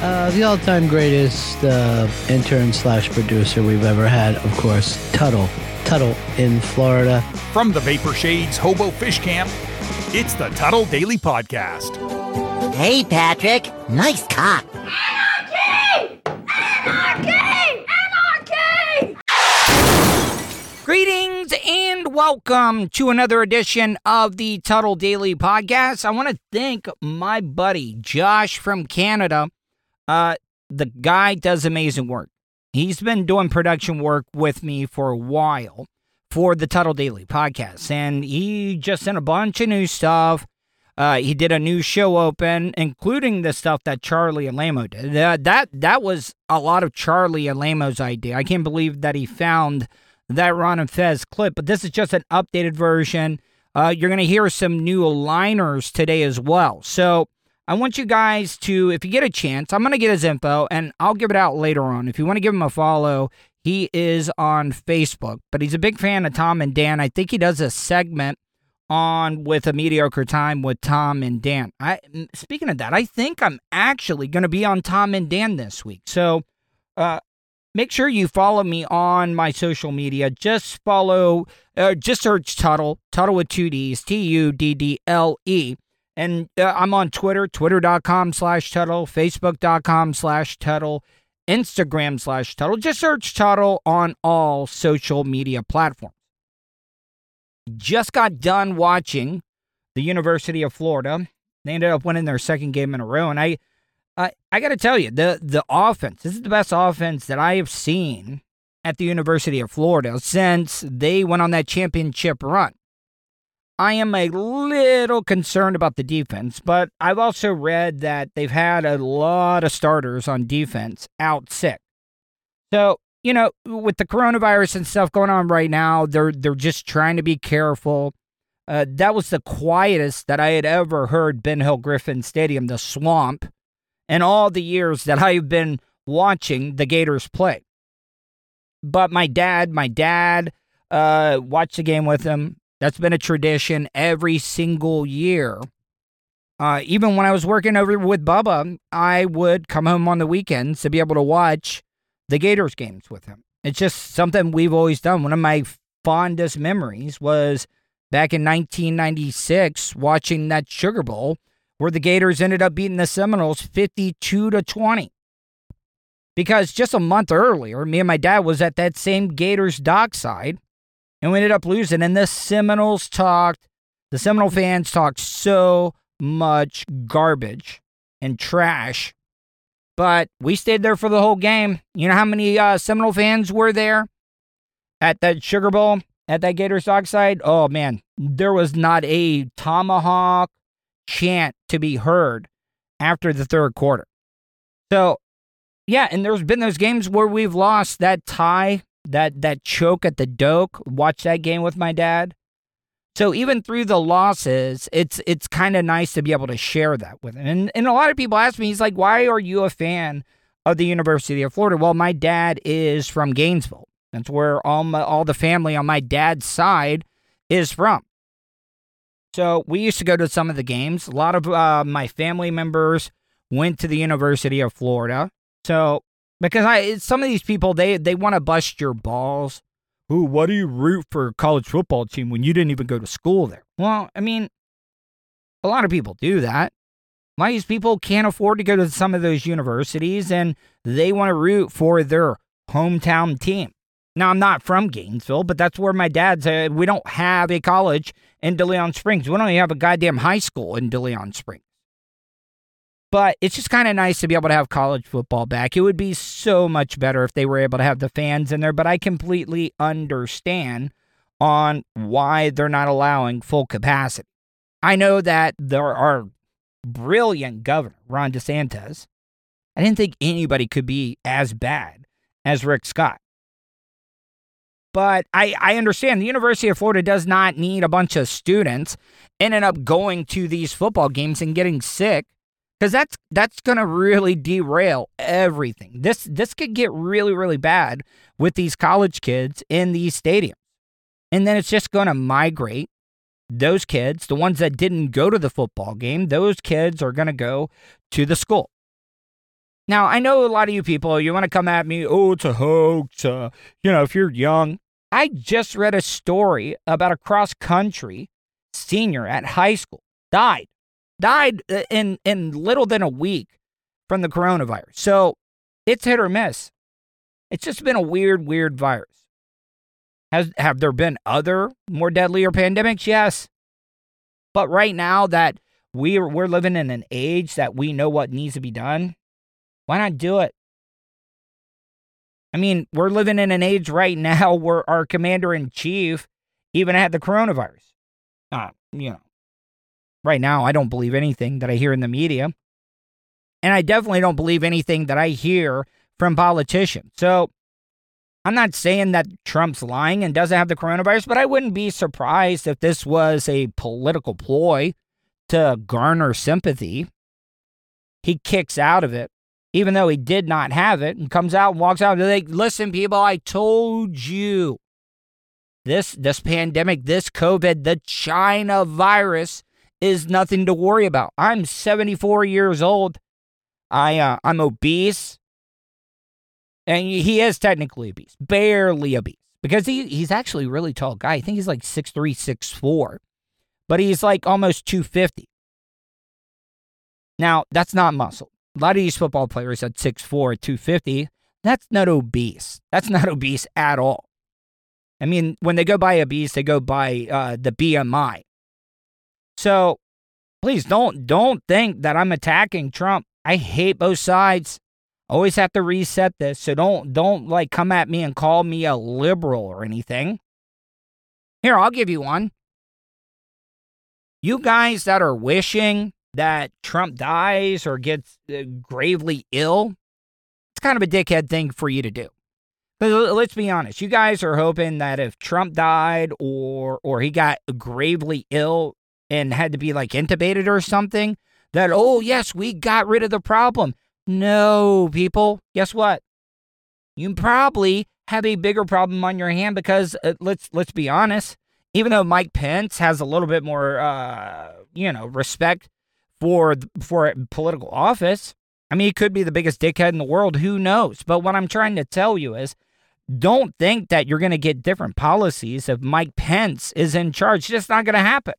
Uh, the all-time greatest uh, intern slash producer we've ever had, of course, Tuddle. Tuddle in Florida. From the Vapor Shades Hobo Fish Camp, it's the Tuddle Daily Podcast. Hey, Patrick. Nice cock. Anarchy! Anarchy! Anarchy! Greetings and welcome to another edition of the Tuddle Daily Podcast. I want to thank my buddy Josh from Canada. Uh, the guy does amazing work. He's been doing production work with me for a while for the Tuddle Daily Podcast, and he just sent a bunch of new stuff. Uh, he did a new show open, including the stuff that Charlie and Lamo did. Uh, that that was a lot of Charlie and Lamo's idea. I can't believe that he found that Ron and Fez clip, but this is just an updated version. Uh, you're going to hear some new liners today as well. So I want you guys to, if you get a chance, I'm going to get his info and I'll give it out later on. If you want to give him a follow, he is on Facebook, but he's a big fan of Tom and Dan. I think he does a segment on with a mediocre time with Tom and Dan. I speaking of that, I think I'm actually going to be on Tom and Dan this week. So, uh, make sure you follow me on my social media. Just follow, uh, just search Tuddle, Tuddle with two D's, T U D D L E. And uh, I'm on Twitter, twitter.com slash Tuddle, facebook.com slash Tuddle, Instagram slash Tuddle. Just search Tuddle on all social media platforms. Just got done watching the University of Florida. They ended up winning their second game in a row. And I, I, I got to tell you, the the offense. This is the best offense that I have seen at the University of Florida since they went on that championship run. I am a little concerned about the defense, but I've also read that they've had a lot of starters on defense out sick. So, you know, with the coronavirus and stuff going on right now, they're they're just trying to be careful. Uh, that was the quietest that I had ever heard Ben Hill Griffin Stadium, the swamp, in all the years that I've been watching the Gators play. But my dad, my dad uh, watched the game with him. That's been a tradition every single year. Uh, even when I was working over with Bubba, I would come home on the weekends to be able to watch the Gators games with him. It's just something we've always done. One of my fondest memories was back in 1996 watching that Sugar Bowl where the Gators ended up beating the Seminoles 52 to 20. Because just a month earlier, me and my dad was at that same Gators dockside and we ended up losing. And the Seminoles talked, the Seminole fans talked so much garbage and trash, but we stayed there for the whole game. You know how many uh, Seminole fans were there at that Sugar Bowl, at that Gators dockside? Oh man, there was not a tomahawk chant to be heard after the third quarter. So, yeah, and there's been those games where we've lost that tie that that choke at the Doak. Watch that game with my dad. So even through the losses, it's it's kind of nice to be able to share that with him. And and a lot of people ask me, he's like, why are you a fan of the University of Florida? Well, my dad is from Gainesville. That's where all my, all the family on my dad's side is from. So we used to go to some of the games. A lot of uh, my family members went to the University of Florida. So because I some of these people they they want to bust your balls. Ooh, why do you root for a college football team when you didn't even go to school there? Well, I mean, a lot of people do that. A lot of these people can't afford to go to some of those universities and they want to root for their hometown team. Now, I'm not from Gainesville, but that's where my dad said we don't have a college in DeLeon Springs. We don't even have a goddamn high school in DeLeon Springs. But it's just kind of nice to be able to have college football back. It would be so much better if they were able to have the fans in there, but I completely understand on why they're not allowing full capacity. I know that there are brilliant governor Ron DeSantis I didn't think anybody could be as bad as Rick Scott. But I, I understand the University of Florida does not need a bunch of students ending up going to these football games and getting sick because that's that's going to really derail everything. This this could get really really bad with these college kids in these stadiums. And then it's just going to migrate those kids, the ones that didn't go to the football game, those kids are going to go to the school. Now, I know a lot of you people, you want to come at me, oh, it's a hoax. Uh, you know, if you're young, I just read a story about a cross country senior at high school died, died uh, in, in little than a week from the coronavirus. So it's hit or miss. It's just been a weird, weird virus. Has have there been other more deadlier pandemics? Yes. But right now that we're we're living in an age that we know what needs to be done, why not do it? I mean, we're living in an age right now where our commander in chief even had the coronavirus. Uh, you know, right now I don't believe anything that I hear in the media. And I definitely don't believe anything that I hear from politicians. So I'm not saying that Trump's lying and doesn't have the coronavirus, but I wouldn't be surprised if this was a political ploy to garner sympathy. He kicks out of it, even though he did not have it, and comes out and walks out and like, listen, people, I told you. This this pandemic, this COVID, the China virus is nothing to worry about. I'm 74 years old. I uh, I'm obese and he is technically obese, barely obese, because he he's actually a really tall guy. I think he's like six three, six four, but he's like almost 250. Now, that's not muscle. A lot of these football players at 6'4, 250, that's not obese. That's not obese at all. I mean, when they go by obese, they go by uh, the BMI. So please don't don't think that I'm attacking Trump. I hate both sides. Always have to reset this. So don't don't like come at me and call me a liberal or anything. Here, I'll give you one. You guys that are wishing that Trump dies or gets uh, gravely ill, it's kind of a dickhead thing for you to do. But let's be honest, you guys are hoping that if Trump died or or he got gravely ill and had to be like intubated or something, that oh yes, we got rid of the problem. No, people. Guess what? You probably have a bigger problem on your hand because uh, let's let's be honest. Even though Mike Pence has a little bit more, uh, you know, respect for for political office, I mean, he could be the biggest dickhead in the world. Who knows? But what I'm trying to tell you is, don't think that you're going to get different policies if Mike Pence is in charge. It's just not going to happen.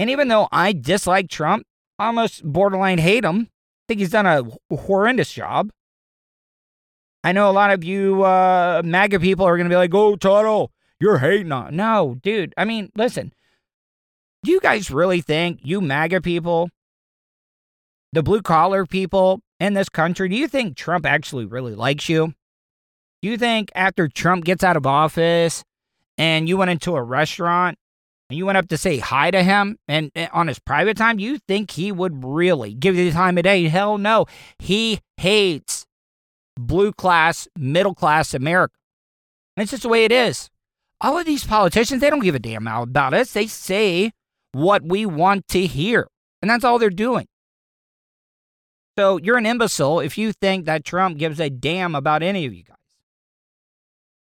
And even though I dislike Trump, almost borderline hate him, I think he's done a horrendous job. I know a lot of you uh, MAGA people are going to be like, oh, Tuddle, you're hating on. No, dude. I mean, listen, do you guys really think you MAGA people, the blue collar people in this country, do you think Trump actually really likes you? Do you think after Trump gets out of office and you went into a restaurant and you went up to say hi to him and, and, on his private time, you think he would really give you the time of day? Hell no. He hates blue class, middle class America. And it's just the way it is. All of these politicians, they don't give a damn about us. They say what we want to hear. And that's all they're doing. So you're an imbecile if you think that Trump gives a damn about any of you guys.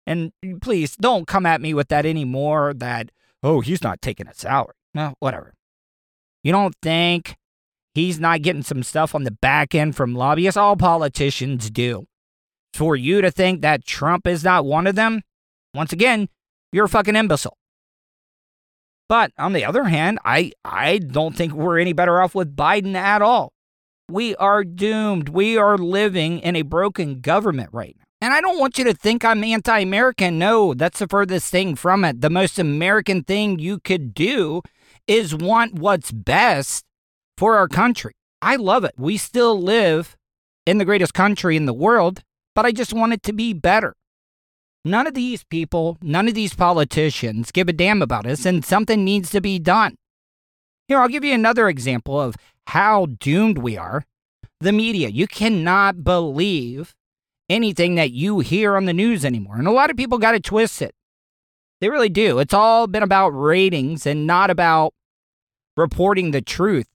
And eh, please don't come at me with that anymore that, oh, he's not taking a salary. No, whatever. You don't think he's not getting some stuff on the back end from lobbyists? All politicians do. For you to think that Trump is not one of them, once again, you're a fucking imbecile. But on the other hand, I, I don't think we're any better off with Biden at all. We are doomed. We are living in a broken government right now. And I don't want you to think I'm anti American. No, that's the furthest thing from it. The most American thing you could do is want what's best for our country. I love it. We still live in the greatest country in the world, but I just want it to be better. None of these people, none of these politicians give a damn about us, and something needs to be done. Here, I'll give you another example of how doomed we are. the media. You cannot believe anything that you hear on the news anymore. And a lot of people got to twist it. They really do. It's all been about ratings and not about reporting the truth.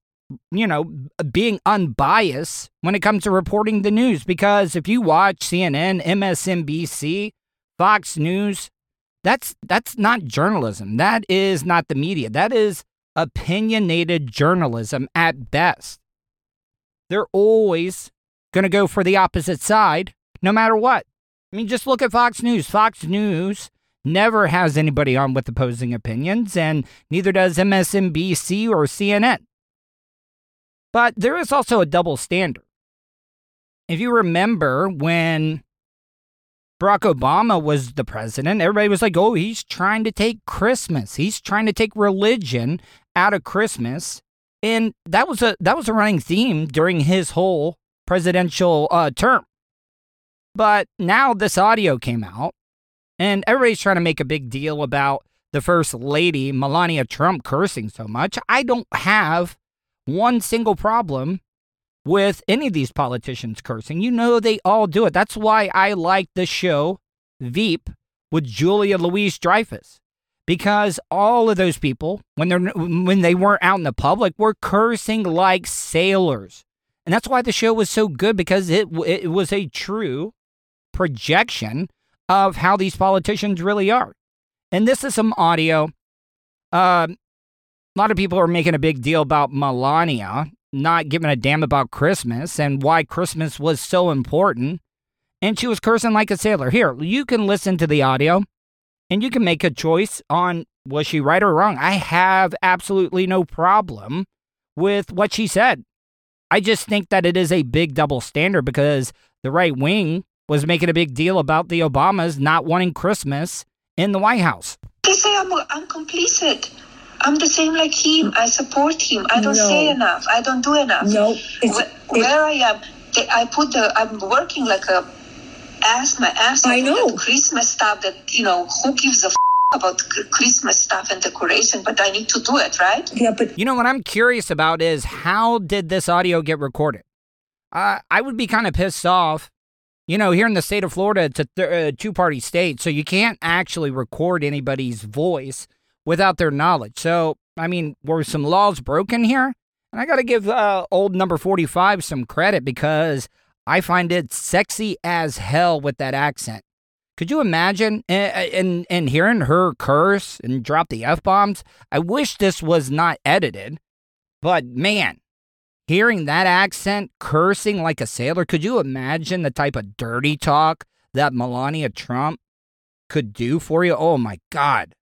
You know, being unbiased when it comes to reporting the news. Because if you watch CNN, MSNBC, Fox News, that's that's not journalism. That is not the media. That is opinionated journalism at best. They're always going to go for the opposite side no matter what. I mean, just look at Fox News. Fox News never has anybody on with opposing opinions, and neither does MSNBC or CNN. But there is also a double standard. If you remember when Barack Obama was the president, everybody was like, oh, he's trying to take Christmas. He's trying to take religion out of Christmas. And that was a that was a running theme during his whole presidential uh, term. But now this audio came out, and everybody's trying to make a big deal about the first lady, Melania Trump, cursing so much. I don't have one single problem with any of these politicians cursing. You know, they all do it. That's why I like the show Veep with Julia Louise Dreyfus. Because all of those people, when they're when they weren't out in the public, were cursing like sailors, and that's why the show was so good because it it was a true projection of how these politicians really are. And this is some audio. Uh, a lot of people are making a big deal about Melania not giving a damn about Christmas and why Christmas was so important. And she was cursing like a sailor. Here, you can listen to the audio and you can make a choice on was she right or wrong. I have absolutely no problem with what she said. I just think that it is a big double standard because the right wing was making a big deal about the Obamas not wanting Christmas in the White House. They say I'm, I'm complicit. I'm the same like him. I support him. I don't No. say enough. I don't do enough. No, it's- Where, where I am, they, I put the. I'm working like a ass my ass. I with know. that Christmas stuff. That you know who gives a f- about Christmas stuff and decoration, but I need to do it right. Yeah, but You know what I'm curious about is how did this audio get recorded? Uh, I would be kind of pissed off. You know, here in the state of Florida, it's a th- uh, two party state, so you can't actually record anybody's voice without their knowledge. So, I mean, were some laws broken here? And I got to give uh, old number 45 some credit because I find it sexy as hell with that accent. Could you imagine and, and, and hearing her curse and drop the F bombs? I wish this was not edited, but man, hearing that accent cursing like a sailor, could you imagine the type of dirty talk that Melania Trump could do for you? Oh my God.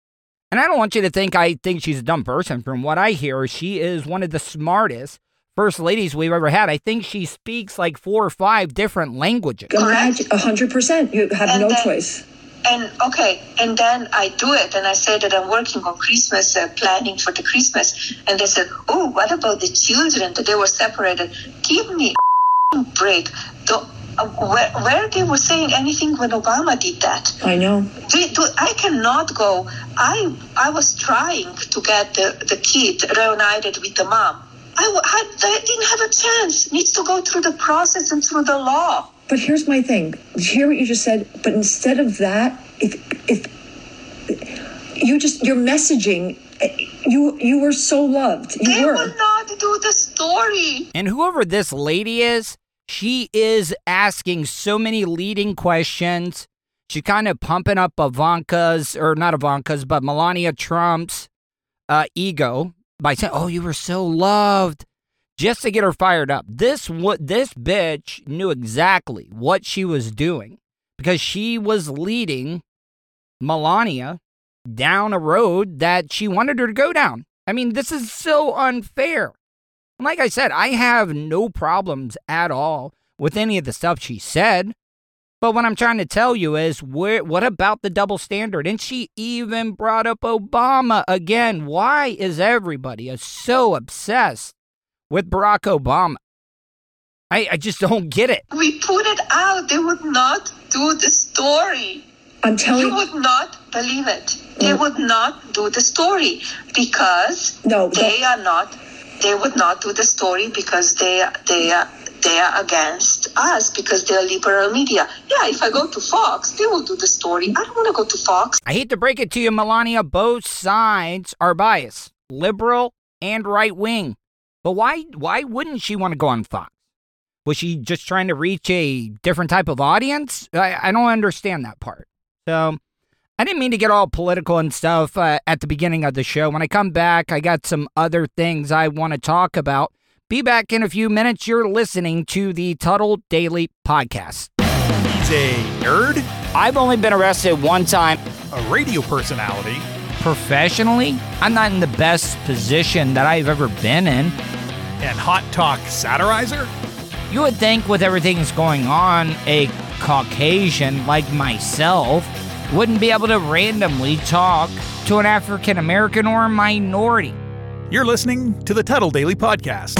And I don't want you to think I think she's a dumb person. From what I hear, she is one of the smartest first ladies we've ever had. I think she speaks like four or five different languages. imagine a hundred percent. You have And no then- choice. And okay, and then I do it, and I say that I'm working on Christmas, uh, planning for the Christmas, and they said, "Oh, what about the children that they were separated? Give me a break." The, uh, where, where they were saying anything when Obama did that? I know. Do, do, I cannot go. I I was trying to get the, the kid reunited with the mom. I, had, I didn't have a chance. Needs to go through the process and through the law. But here's my thing. Hear what you just said. But instead of that, if if you just your messaging, you you were so loved. You They were. will not do the story. And whoever this lady is, she is asking so many leading questions. She kind of pumping up Ivanka's, or not Ivanka's, but Melania Trump's uh, ego by saying, "Oh, you were so loved," just to get her fired up. This what this bitch knew exactly what she was doing because she was leading Melania down a road that she wanted her to go down. I mean, this is so unfair. Like I said, I have no problems at all with any of the stuff she said. But what I'm trying to tell you is, where, what about the double standard? And she even brought up Obama again. Why is everybody so obsessed with Barack Obama? I, I just don't get it. We put it out. They would not do the story. I'm telling You They would not believe it. They would not do the story because No, they are not. They would not do the story because they they are they are against us because they're liberal media. Yeah, if I go to Fox, they will do the story. I don't want to go to Fox. I hate to break it to you, Melania, both sides are biased, liberal and right wing. But why why wouldn't she want to go on Fox? Was she just trying to reach a different type of audience? I, I don't understand that part. So I didn't mean to get all political and stuff uh, at the beginning of the show. When I come back, I got some other things I want to talk about. Be back in a few minutes. You're listening to the Tuddle Daily Podcast. He's a nerd, I've only been arrested one time a radio personality, professionally. I'm not in the best position that I've ever been in. and hot talk satirizer. You would think, with everything that's going on, a Caucasian like myself wouldn't be able to randomly talk to an African American or a minority. You're listening to the Tuddle Daily Podcast.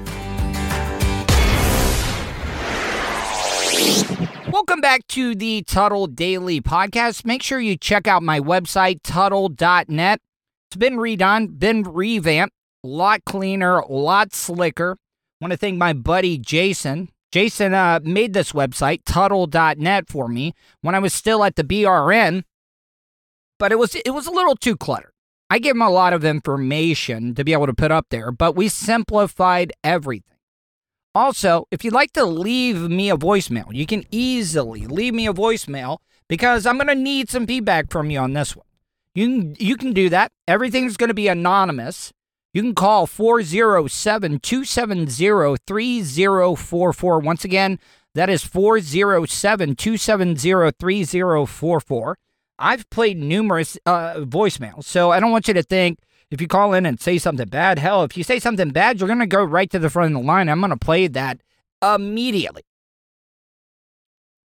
Welcome back to the Tuddle Daily Podcast. Make sure you check out my website, tuddle.net. It's been redone, been revamped, a lot cleaner, a lot slicker. want to thank my buddy Jason. Jason uh, made this website, tuddle.net, for me when I was still at the BRN, but it was it was a little too cluttered. I gave him a lot of information to be able to put up there, but we simplified everything. Also, if you'd like to leave me a voicemail, you can easily leave me a voicemail because I'm going to need some feedback from you on this one. You can, you can do that. Everything's going to be anonymous. You can call 407 270 3044. Once again, that is 407 270 3044. I've played numerous uh, voicemails, so I don't want you to think if you call in and say something bad, hell, if you say something bad, you're going to go right to the front of the line. I'm going to play that immediately.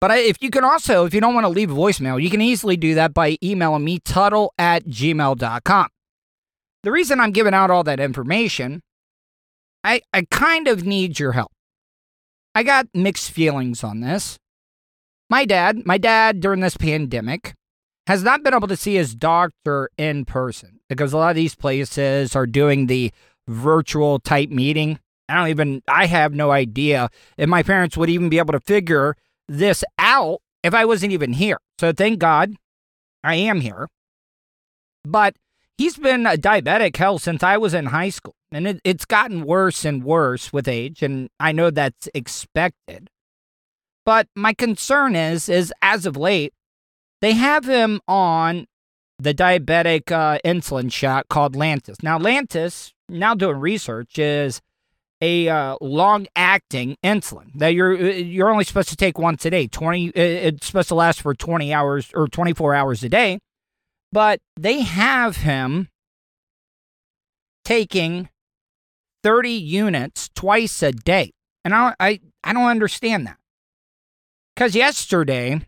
But if you can also, if you don't want to leave voicemail, you can easily do that by emailing me, tuddle at gmail.com. The reason I'm giving out all that information, I, I kind of need your help. I got mixed feelings on this. My dad, my dad during this pandemic, has not been able to see his doctor in person because a lot of these places are doing the virtual type meeting. I don't even, I have no idea if my parents would even be able to figure this out if I wasn't even here. So thank God I am here. But he's been a diabetic hell since I was in high school. And it, it's gotten worse and worse with age. And I know that's expected. But my concern is, is as of late, they have him on the diabetic uh, insulin shot called Lantus. Now, Lantus, now doing research, is a uh, long-acting insulin that you're you're only supposed to take once a day. Twenty, it's supposed to last for twenty hours or twenty-four hours a day, but they have him taking thirty units twice a day, and I I, I don't understand that because yesterday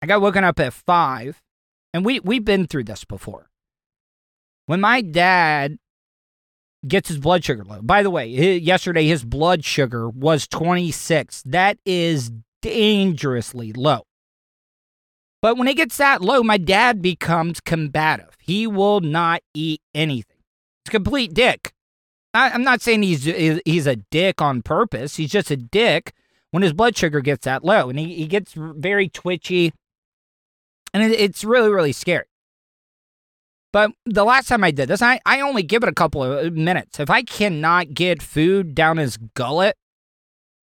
I got woken up at five, and we we've been through this before. When my dad gets his blood sugar low. By the way, yesterday his blood sugar was 26. That is dangerously low. But when it gets that low, my dad becomes combative. He will not eat anything. It's a complete dick. I, I'm not saying he's he's a dick on purpose. He's just a dick when his blood sugar gets that low, and he, he gets very twitchy, and it, it's really really scary. But the last time I did this, I, I only give it a couple of uh, minutes. If I cannot get food down his gullet,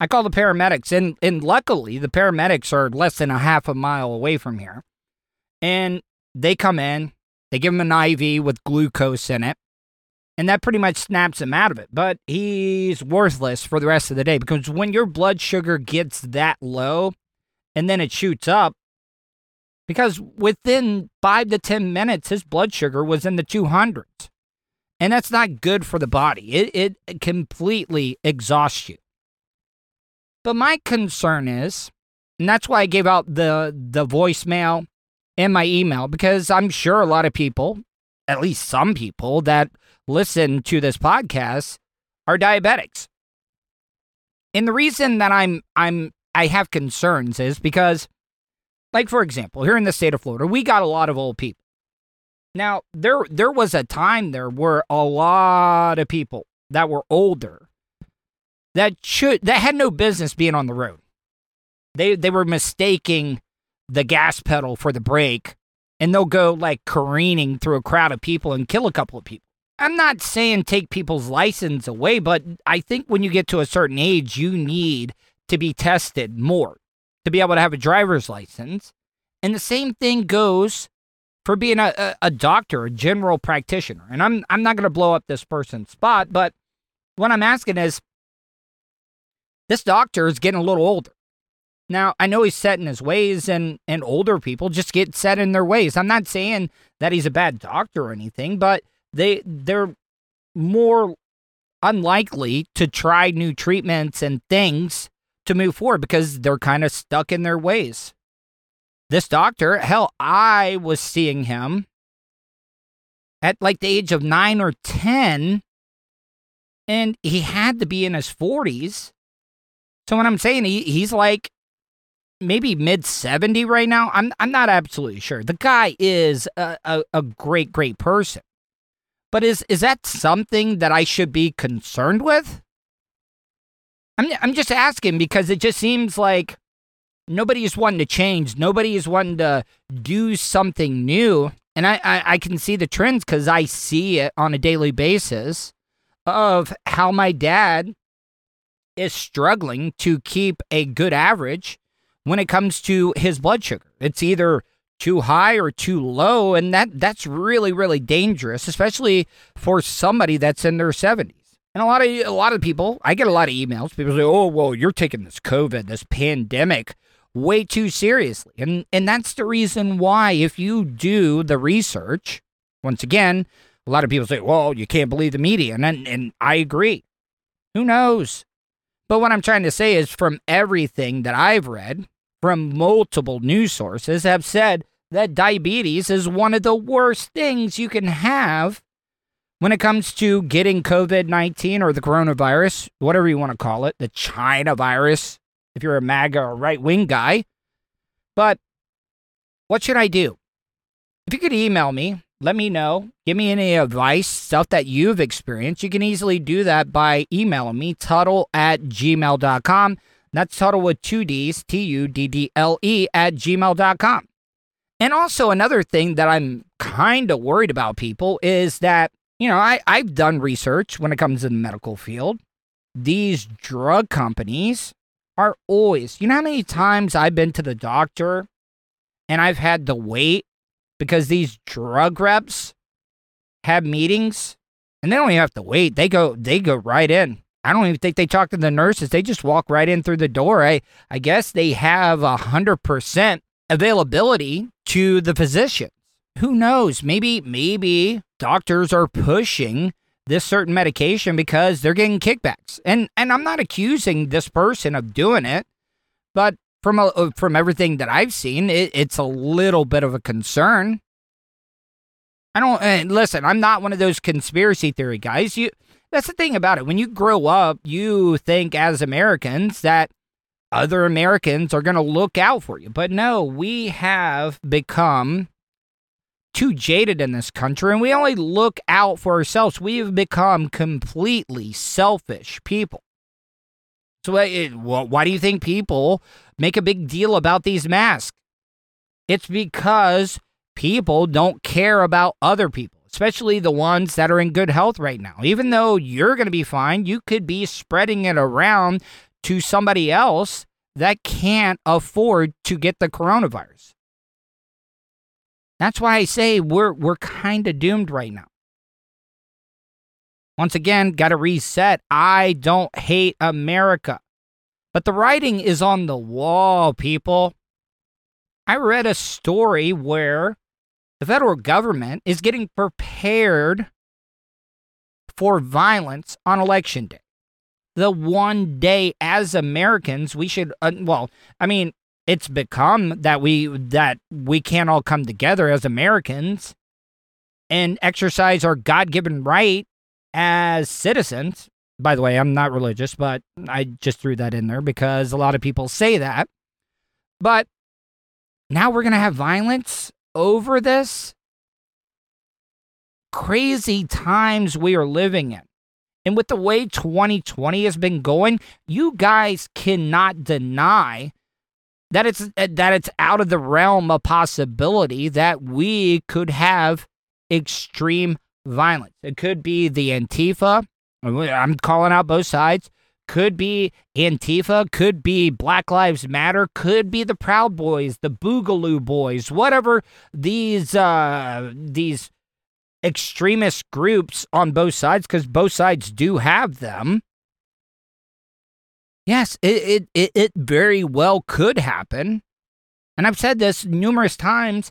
I call the paramedics. And, and luckily, the paramedics are less than a half a mile away from here. And they come in, they give him an IV with glucose in it, and that pretty much snaps him out of it. But he's worthless for the rest of the day because when your blood sugar gets that low and then it shoots up, because within five to 10 minutes, his blood sugar was in the 200s. And that's not good for the body. It, it completely exhausts you. But my concern is And that's why I gave out the the voicemail and my email because I'm sure a lot of people, at least some people that listen to this podcast are diabetics. And the reason that I'm I'm I have concerns is because like for example, here in the state of Florida, we got a lot of old people. Now, there there was a time there were a lot of people that were older that should that had no business being on the road. They they were mistaking the gas pedal for the brake and they'll go like careening through a crowd of people and kill a couple of people. I'm not saying take people's license away, but I think when you get to a certain age, you need to be tested more to be able to have a driver's license. And the same thing goes for being a, a, doctor, a general practitioner. And I'm I'm not going to blow up this person's spot, but what I'm asking is this doctor is getting a little older. Now, I know he's set in his ways and and older people just get set in their ways. I'm not saying that he's a bad doctor or anything, but they they're more unlikely to try new treatments and things to move forward because they're kind of stuck in their ways. This doctor, hell, I was seeing him at like the age of 9 or 10 and he had to be in his 40s. So when I'm saying he, he's like maybe mid 70 right now, I'm I'm not absolutely sure. The guy is a, a, a great great person. But is is that something that I should be concerned with? I'm I'm just asking because it just seems like nobody is wanting to change. Nobody is wanting to do something new. And I, I, I can see the trends because I see it on a daily basis of how my dad is struggling to keep a good average when it comes to his blood sugar. It's either too high or too low and that that's really really dangerous especially for somebody that's in their 70s and a lot of a lot of people i get a lot of emails. People say oh well you're taking this covid this pandemic way too seriously. And and that's the reason why if you do the research once again a lot of people say well you can't believe the media. And and i agree. Who knows? But what i'm trying to say is from everything that i've read from multiple news sources have said that diabetes is one of the worst things you can have when it comes to getting COVID 19 or the coronavirus, whatever you want to call it, the China virus, if you're a MAGA or right wing guy. But what should I do? If you could email me, let me know. Give me any advice, stuff that you've experienced. You can easily do that by emailing me, tuddle at gmail.com. That's Tuddle with two D's, T U D D L E, at gmail.com. And also, another thing that I'm kind of worried about people is that, you know, I, I've done research when it comes to the medical field. These drug companies are always, you know, how many times I've been to the doctor and I've had to wait because these drug reps have meetings and they don't even have to wait. They go, they go right in. I don't even think they talk to the nurses. They just walk right in through the door. I, I guess they have a hundred percent availability to the physicians. Who knows? Maybe, maybe doctors are pushing this certain medication because they're getting kickbacks. And and I'm not accusing this person of doing it, but from a, uh, from everything that I've seen, it, it's a little bit of a concern. I don't and listen. I'm not one of those conspiracy theory guys. You that's the thing about it. When you grow up, you think as Americans that other Americans are going to look out for you. But no, we have become too jaded in this country and we only look out for ourselves. We have become completely selfish people. So, eh, why do you think people make a big deal about these masks? It's because people don't care about other people, especially the ones that are in good health right now. Even though you're going to be fine, you could be spreading it around to somebody else that can't afford to get the coronavirus. That's why I say we're we're kind of doomed right now. Once again, got to reset. I don't hate America. But the writing is on the wall, people. I read a story where the federal government is getting prepared for violence on election day the one day as Americans we should, uh, well, I mean, it's become that we that we can't all come together as Americans and exercise our God-given right as citizens. By the way, I'm not religious, but I just threw that in there because a lot of people say that. But now we're going to have violence over this crazy times we are living in. And with the way 2020 has been going, you guys cannot deny that it's that it's out of the realm of possibility that we could have extreme violence. It could be the Antifa. I'm calling out both sides. Could be Antifa, could be Black Lives Matter, could be the Proud Boys, the Boogaloo Boys, whatever these uh, these extremist groups on both sides, because both sides do have them. Yes, it, it, it, very well could happen. And I've said this numerous times.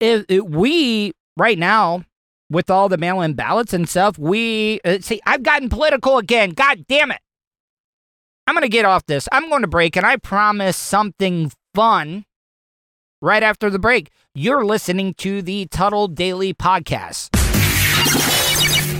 If, if we, right now, with all the mail in ballots and stuff, we uh, see, I've gotten political again. God damn it. I'm going to get off this. I'm going to break, and I promise something fun right after the break. You're listening to the Tuttle Daily Podcast.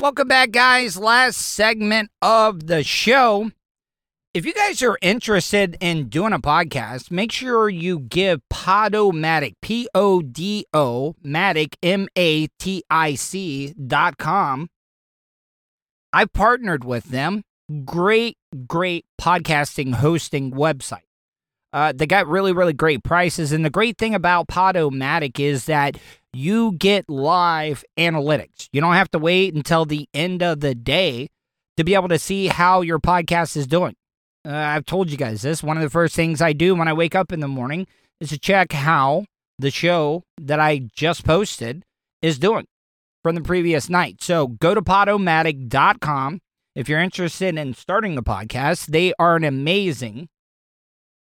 Welcome back, guys. Last segment of the show. If you guys are interested in doing a podcast, make sure you give Podomatic, P O D O, Matic, M A T I C dot com. I've partnered with them. Great, great podcasting hosting website. Uh, they got really, really great prices. And the great thing about Podomatic is that you get live analytics. You don't have to wait until the end of the day to be able to see how your podcast is doing. Uh, I've told you guys this. One of the first things I do when I wake up in the morning is to check how the show that I just posted is doing from the previous night. So go to podomatic.com if you're interested in starting a podcast. They are an amazing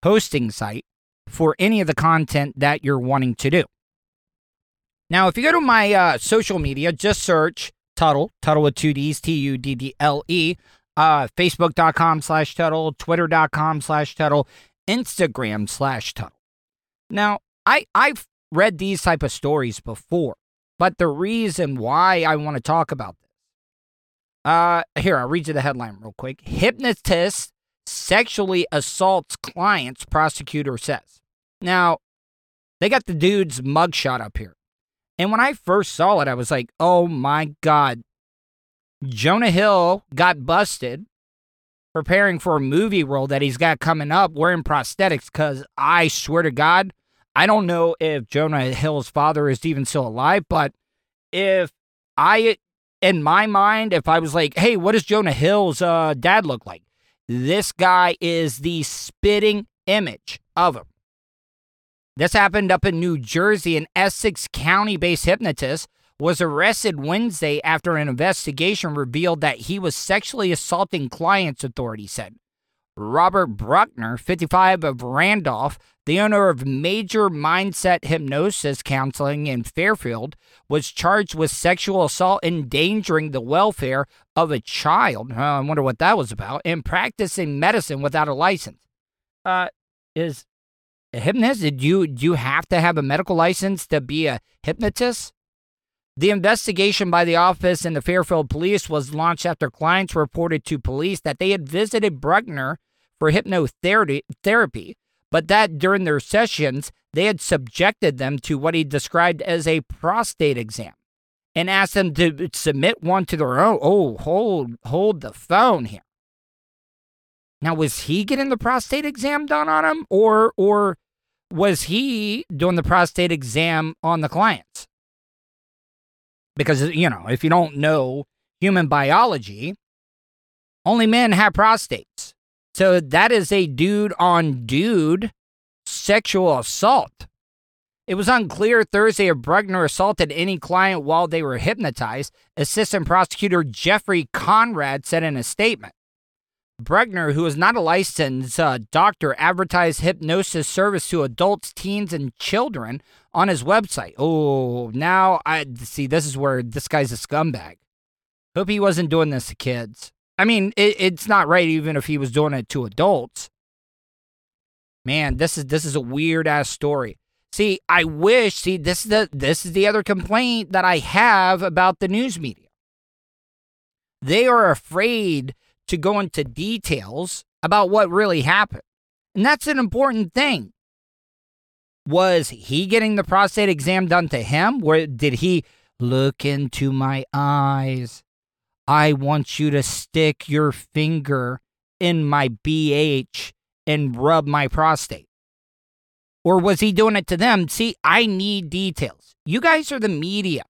hosting site for any of the content that you're wanting to do. Now, if you go to my uh, social media, just search Tuddle, Tuddle with two D's, T U D D L E, uh, Facebook.com slash Tuddle, Twitter.com slash Tuddle, Instagram slash Tuddle. Now, I, I've read these type of stories before, but the reason why I want to talk about this, uh, here, I'll read you the headline real quick. Hypnotist sexually assaults clients, prosecutor says. Now, they got the dude's mugshot up here. And when I first saw it, I was like, oh my God. Jonah Hill got busted preparing for a movie role that he's got coming up wearing prosthetics because I swear to God, I don't know if Jonah Hill's father is even still alive, but if I, in my mind, if I was like, hey, what does Jonah Hill's uh, dad look like? This guy is the spitting image of him. This happened up in New Jersey. An Essex County based hypnotist was arrested Wednesday after an investigation revealed that he was sexually assaulting clients, authorities said. Robert Bruckner, 55 of Randolph, the owner of Major Mindset Hypnosis Counseling in Fairfield, was charged with sexual assault endangering the welfare of a child. I wonder what that was about. And practicing medicine without a license. Uh, is a hypnotist? Did you do you have to have a medical license to be a hypnotist? The investigation by the office and the Fairfield police was launched after clients reported to police that they had visited Bruckner for hypnotherapy, but that during their sessions, they had subjected them to what he described as a prostate exam. and asked them to submit one to their own. Oh, hold hold the phone here. Now, was he getting the prostate exam done on him, or or was he doing the prostate exam on the clients? Because you know, if you don't know human biology, only men have prostates. So that is a dude on dude sexual assault. It was unclear Thursday if Bruckner assaulted any client while they were hypnotized, Assistant Prosecutor Jeffrey Conrad said in a statement. Bruckner, who is not a licensed uh, doctor, advertised hypnosis service to adults, teens, and children on his website. Oh, now I see this is where this guy's a scumbag. Hope he wasn't doing this to kids. I mean, it, it's not right even if he was doing it to adults. Man, this is this is a weird ass story. See, I wish. See, this is the this is the other complaint that I have about the news media. They are afraid to go into details about what really happened, and that's an important thing. Was he getting the prostate exam done to him? Where did he look into my eyes? I want you to stick your finger in my BH and rub my prostate. Or was he doing it to them? See, I need details. You guys are the media.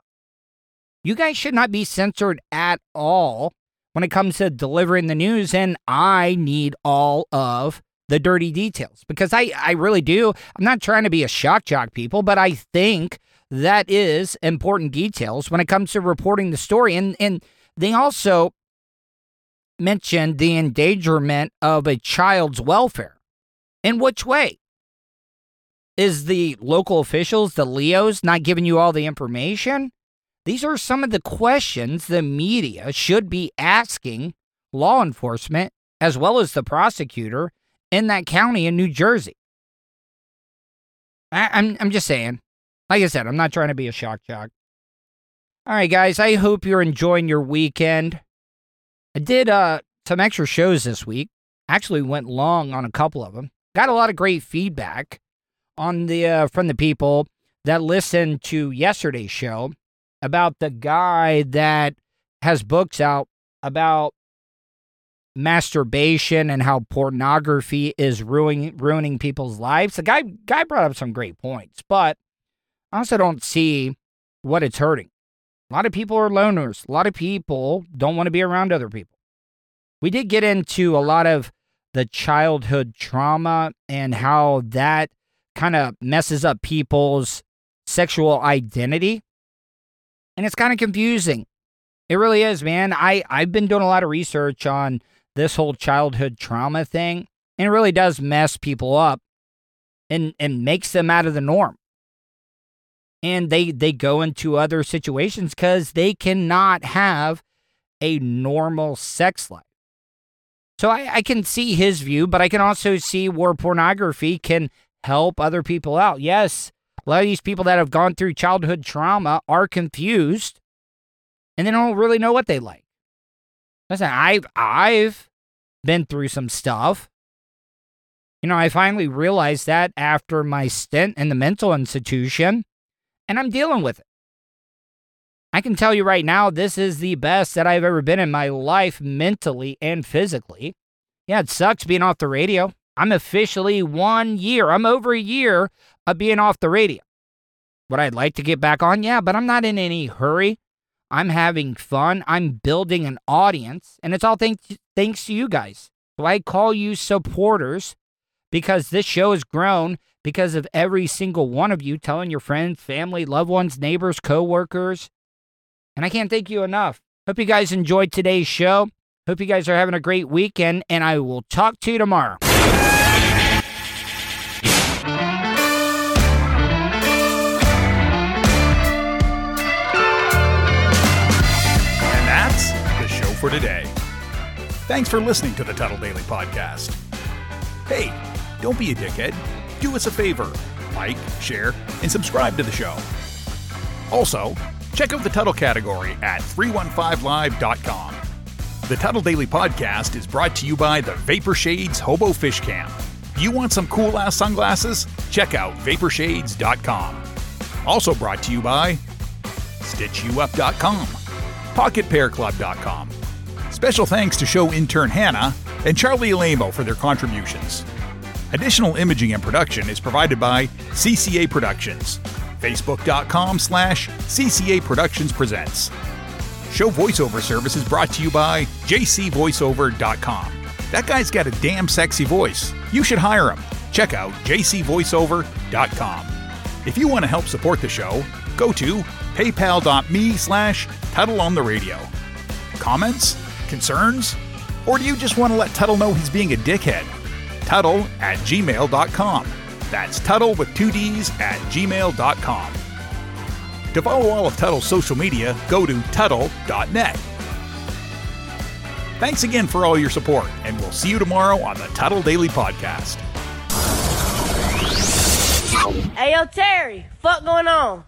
You guys should not be censored at all when it comes to delivering the news, and I need all of the dirty details because I, I really do. I'm not trying to be a shock jock, people, but I think that is important details when it comes to reporting the story. And, and they also mentioned the endangerment of a child's welfare. In which way? Is the local officials, the Leos, not giving you all the information? These are some of the questions the media should be asking law enforcement as well as the prosecutor in that county in New Jersey. I, am I'm, I'm just saying. Like I said, I'm not trying to be a shock jock. All right, guys, I hope you're enjoying your weekend. I did uh, some extra shows this week. Actually, went long on a couple of them. Got a lot of great feedback on the uh, from the people that listened to yesterday's show about the guy that has books out about masturbation and how pornography is ruining ruining people's lives. The guy guy brought up some great points, but I also don't see what it's hurting. A lot of people are loners. A lot of people don't want to be around other people. We did get into a lot of the childhood trauma and how that kind of messes up people's sexual identity. And it's kind of confusing. It really is, man. I, I've been doing a lot of research on this whole childhood trauma thing, and it really does mess people up and, and makes them out of the norm and they they go into other situations because they cannot have a normal sex life. So I, I can see his view, but I can also see where pornography can help other people out. Yes, a lot of these people that have gone through childhood trauma are confused and they don't really know what they like. Listen, I've I've been through some stuff. You know, I finally realized that after my stint in the mental institution and I'm dealing with it. I can tell you right now, this is the best that I've ever been in my life, mentally and physically. Yeah, it sucks being off the radio. I'm officially one year, I'm over a year of being off the radio. Would I like to get back on? Yeah, but I'm not in any hurry. I'm having fun. I'm building an audience, and it's all thanks, thanks to you guys. So I call you supporters because this show has grown because of every single one of you telling your friends, family, loved ones, neighbors, coworkers. And I can't thank you enough. Hope you guys enjoyed today's show. Hope you guys are having a great weekend, and I will talk to you tomorrow. And that's the show for today. Thanks for listening to the Tuddle Daily Podcast. Hey, don't be a dickhead do us a favor like, share, and subscribe to the show. Also, check out the Tuddle category at 315live.com. The Tuddle Daily Podcast is brought to you by the Vapor Shades Hobo Fish Camp. You want some cool ass sunglasses? Check out vaporshades.com. Also brought to you by StitchYouUp.com, PocketPairClub.com. Special thanks to show intern Hannah and Charlie Alamo for their contributions. Additional imaging and production is provided by CCA Productions. Facebook.com slash CCA Productions Presents. Show voiceover service is brought to you by jcvoiceover.com. That guy's got a damn sexy voice. You should hire him. Check out jcvoiceover.com. If you want to help support the show, go to paypal.me slash Tuddle on the radio. Comments? Concerns? Or do you just want to let Tuddle know he's being a dickhead? Tuddle at gmail.com. That's Tuddle with two D's at gmail.com. To follow all of Tuddle's social media, go to Tuddle.net. Thanks again for all your support, and we'll see you tomorrow on the Tuddle Daily Podcast. Hey, yo, Terry, fuck going on?